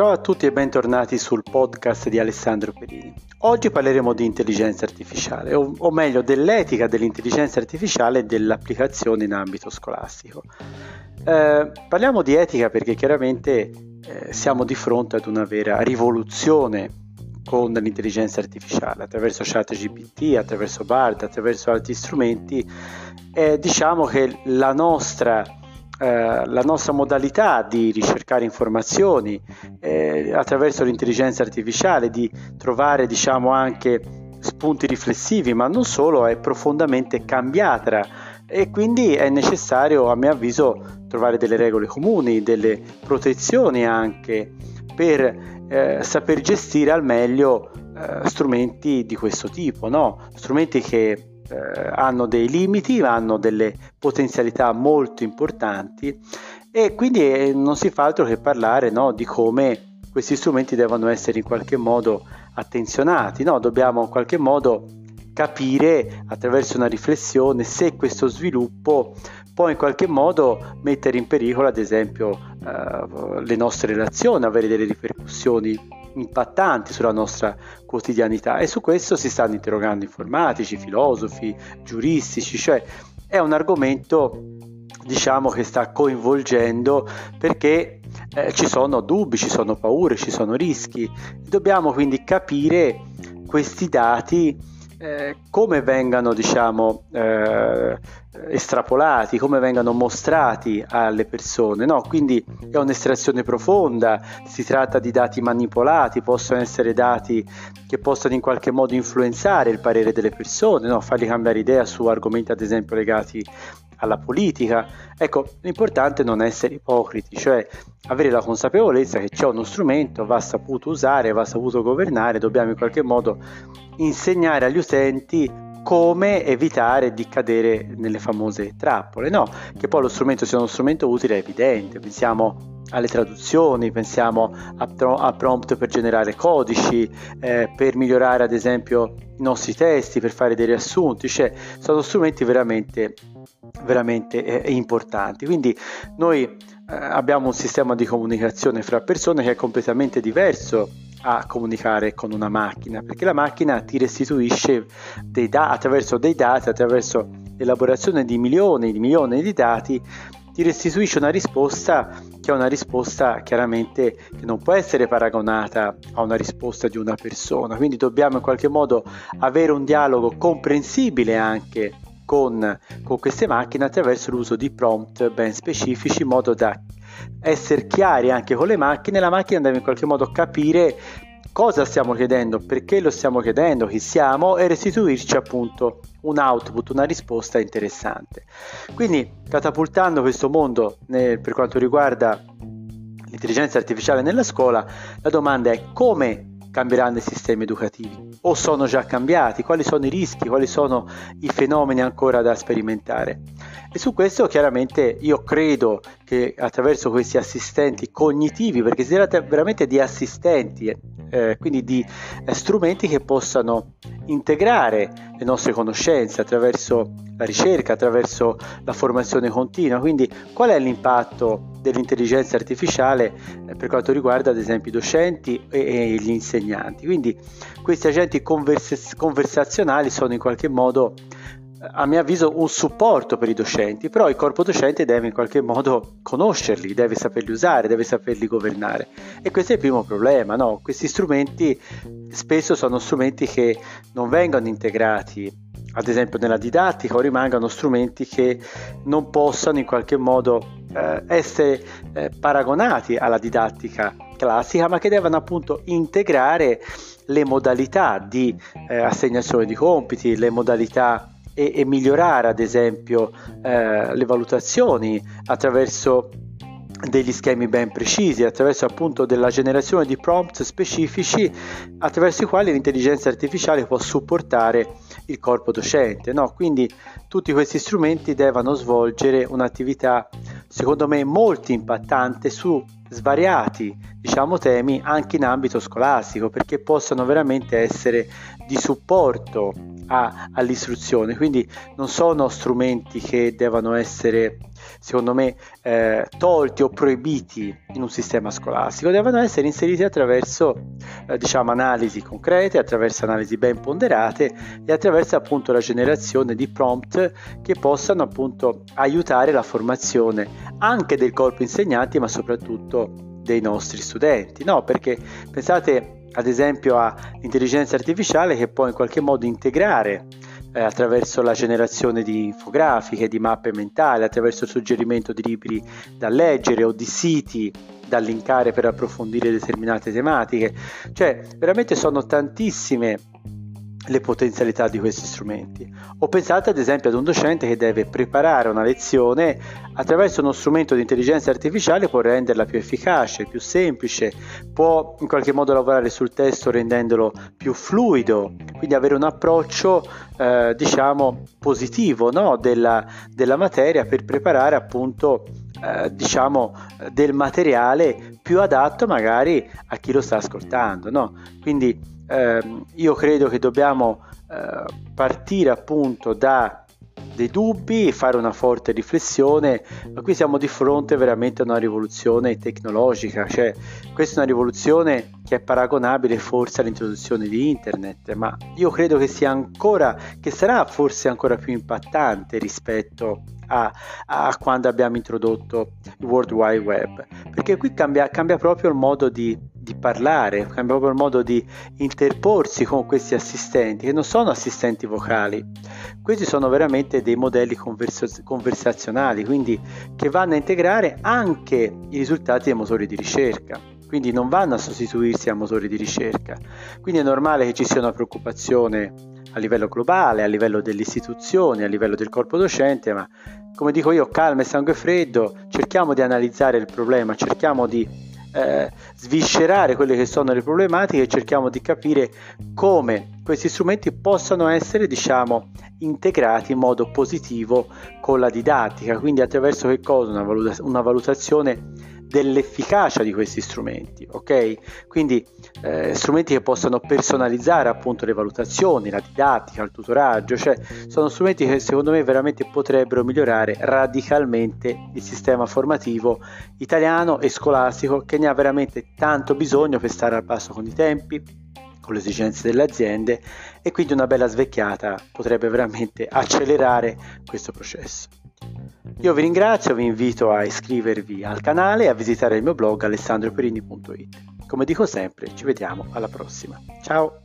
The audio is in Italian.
Ciao a tutti e bentornati sul podcast di Alessandro Perini. Oggi parleremo di intelligenza artificiale, o, o meglio dell'etica dell'intelligenza artificiale e dell'applicazione in ambito scolastico. Eh, parliamo di etica perché chiaramente eh, siamo di fronte ad una vera rivoluzione con l'intelligenza artificiale attraverso ChatGPT, attraverso BARD, attraverso altri strumenti. Eh, diciamo che la nostra eh, la nostra modalità di ricercare informazioni eh, attraverso l'intelligenza artificiale, di trovare diciamo anche spunti riflessivi, ma non solo, è profondamente cambiata e quindi è necessario, a mio avviso, trovare delle regole comuni, delle protezioni anche per eh, saper gestire al meglio eh, strumenti di questo tipo, no? strumenti che eh, hanno dei limiti, hanno delle potenzialità molto importanti e quindi eh, non si fa altro che parlare no, di come questi strumenti devono essere in qualche modo attenzionati, no? dobbiamo in qualche modo capire attraverso una riflessione se questo sviluppo può in qualche modo mettere in pericolo ad esempio eh, le nostre relazioni, avere delle ripercussioni impattanti sulla nostra quotidianità e su questo si stanno interrogando informatici, filosofi, giuristici, cioè è un argomento diciamo che sta coinvolgendo perché eh, ci sono dubbi, ci sono paure, ci sono rischi. Dobbiamo quindi capire questi dati eh, come vengano diciamo eh, estrapolati, come vengano mostrati alle persone, no? quindi è un'estrazione profonda, si tratta di dati manipolati, possono essere dati che possano in qualche modo influenzare il parere delle persone, no? fargli cambiare idea su argomenti ad esempio legati alla politica. Ecco, l'importante è non essere ipocriti, cioè avere la consapevolezza che c'è uno strumento, va saputo usare, va saputo governare, dobbiamo in qualche modo insegnare agli utenti come evitare di cadere nelle famose trappole, no? Che poi lo strumento sia uno strumento utile è evidente, pensiamo alle traduzioni, pensiamo a, a prompt per generare codici, eh, per migliorare ad esempio i nostri testi, per fare dei riassunti, cioè sono strumenti veramente, veramente eh, importanti. Quindi noi eh, abbiamo un sistema di comunicazione fra persone che è completamente diverso a comunicare con una macchina, perché la macchina ti restituisce dei da- attraverso dei dati, attraverso l'elaborazione di milioni di milioni di dati, ti restituisce una risposta che è una risposta chiaramente che non può essere paragonata a una risposta di una persona, quindi dobbiamo in qualche modo avere un dialogo comprensibile anche con, con queste macchine attraverso l'uso di prompt ben specifici in modo da essere chiari anche con le macchine, la macchina deve in qualche modo capire cosa stiamo chiedendo, perché lo stiamo chiedendo, chi siamo e restituirci appunto un output, una risposta interessante. Quindi catapultando questo mondo nel, per quanto riguarda l'intelligenza artificiale nella scuola, la domanda è come cambieranno i sistemi educativi o sono già cambiati, quali sono i rischi, quali sono i fenomeni ancora da sperimentare. E su questo chiaramente io credo che attraverso questi assistenti cognitivi, perché si tratta veramente di assistenti, eh, quindi di eh, strumenti che possano integrare le nostre conoscenze attraverso la ricerca, attraverso la formazione continua. Quindi qual è l'impatto dell'intelligenza artificiale eh, per quanto riguarda ad esempio i docenti e, e gli insegnanti? Quindi questi agenti convers- conversazionali sono in qualche modo a mio avviso un supporto per i docenti, però il corpo docente deve in qualche modo conoscerli, deve saperli usare, deve saperli governare. E questo è il primo problema, no? Questi strumenti spesso sono strumenti che non vengono integrati ad esempio nella didattica o rimangano strumenti che non possano in qualche modo eh, essere eh, paragonati alla didattica classica, ma che devono appunto integrare le modalità di eh, assegnazione di compiti, le modalità e, e migliorare ad esempio eh, le valutazioni attraverso degli schemi ben precisi, attraverso appunto della generazione di prompt specifici attraverso i quali l'intelligenza artificiale può supportare il corpo docente. No? Quindi tutti questi strumenti devono svolgere un'attività secondo me molto impattante su svariati diciamo, temi anche in ambito scolastico perché possano veramente essere di supporto a, all'istruzione, quindi non sono strumenti che devono essere secondo me, eh, tolti o proibiti in un sistema scolastico, devono essere inseriti attraverso eh, diciamo, analisi concrete, attraverso analisi ben ponderate e attraverso appunto la generazione di prompt che possano appunto aiutare la formazione anche del corpo insegnanti, ma soprattutto dei nostri studenti, no? Perché pensate ad esempio all'intelligenza artificiale che può in qualche modo integrare eh, attraverso la generazione di infografiche, di mappe mentali, attraverso il suggerimento di libri da leggere o di siti da linkare per approfondire determinate tematiche. Cioè, veramente sono tantissime le potenzialità di questi strumenti. O pensate ad esempio ad un docente che deve preparare una lezione attraverso uno strumento di intelligenza artificiale può renderla più efficace, più semplice, può in qualche modo lavorare sul testo rendendolo più fluido, quindi avere un approccio eh, diciamo positivo no? della, della materia per preparare appunto eh, diciamo del materiale più adatto magari a chi lo sta ascoltando. No? Quindi eh, io credo che dobbiamo eh, partire appunto da dei dubbi fare una forte riflessione, ma qui siamo di fronte veramente a una rivoluzione tecnologica, cioè questa è una rivoluzione che è paragonabile forse all'introduzione di internet, ma io credo che sia ancora, che sarà forse ancora più impattante rispetto a, a quando abbiamo introdotto il World Wide Web, perché qui cambia, cambia proprio il modo di, di parlare, cambia proprio il modo di interporsi con questi assistenti, che non sono assistenti vocali, questi sono veramente dei modelli conversa- conversazionali, quindi che vanno a integrare anche i risultati dei motori di ricerca quindi non vanno a sostituirsi a motori di ricerca. Quindi è normale che ci sia una preoccupazione a livello globale, a livello delle istituzioni, a livello del corpo docente, ma come dico io, calma e sangue freddo, cerchiamo di analizzare il problema, cerchiamo di eh, sviscerare quelle che sono le problematiche e cerchiamo di capire come questi strumenti possano essere, diciamo, integrati in modo positivo con la didattica, quindi attraverso che cosa? Una, valuta- una valutazione dell'efficacia di questi strumenti, ok? Quindi eh, strumenti che possano personalizzare appunto le valutazioni, la didattica, il tutoraggio, cioè sono strumenti che secondo me veramente potrebbero migliorare radicalmente il sistema formativo italiano e scolastico che ne ha veramente tanto bisogno per stare al passo con i tempi, con le esigenze delle aziende e quindi una bella svecchiata potrebbe veramente accelerare questo processo. Io vi ringrazio, vi invito a iscrivervi al canale e a visitare il mio blog alessandroperini.it. Come dico sempre, ci vediamo alla prossima. Ciao!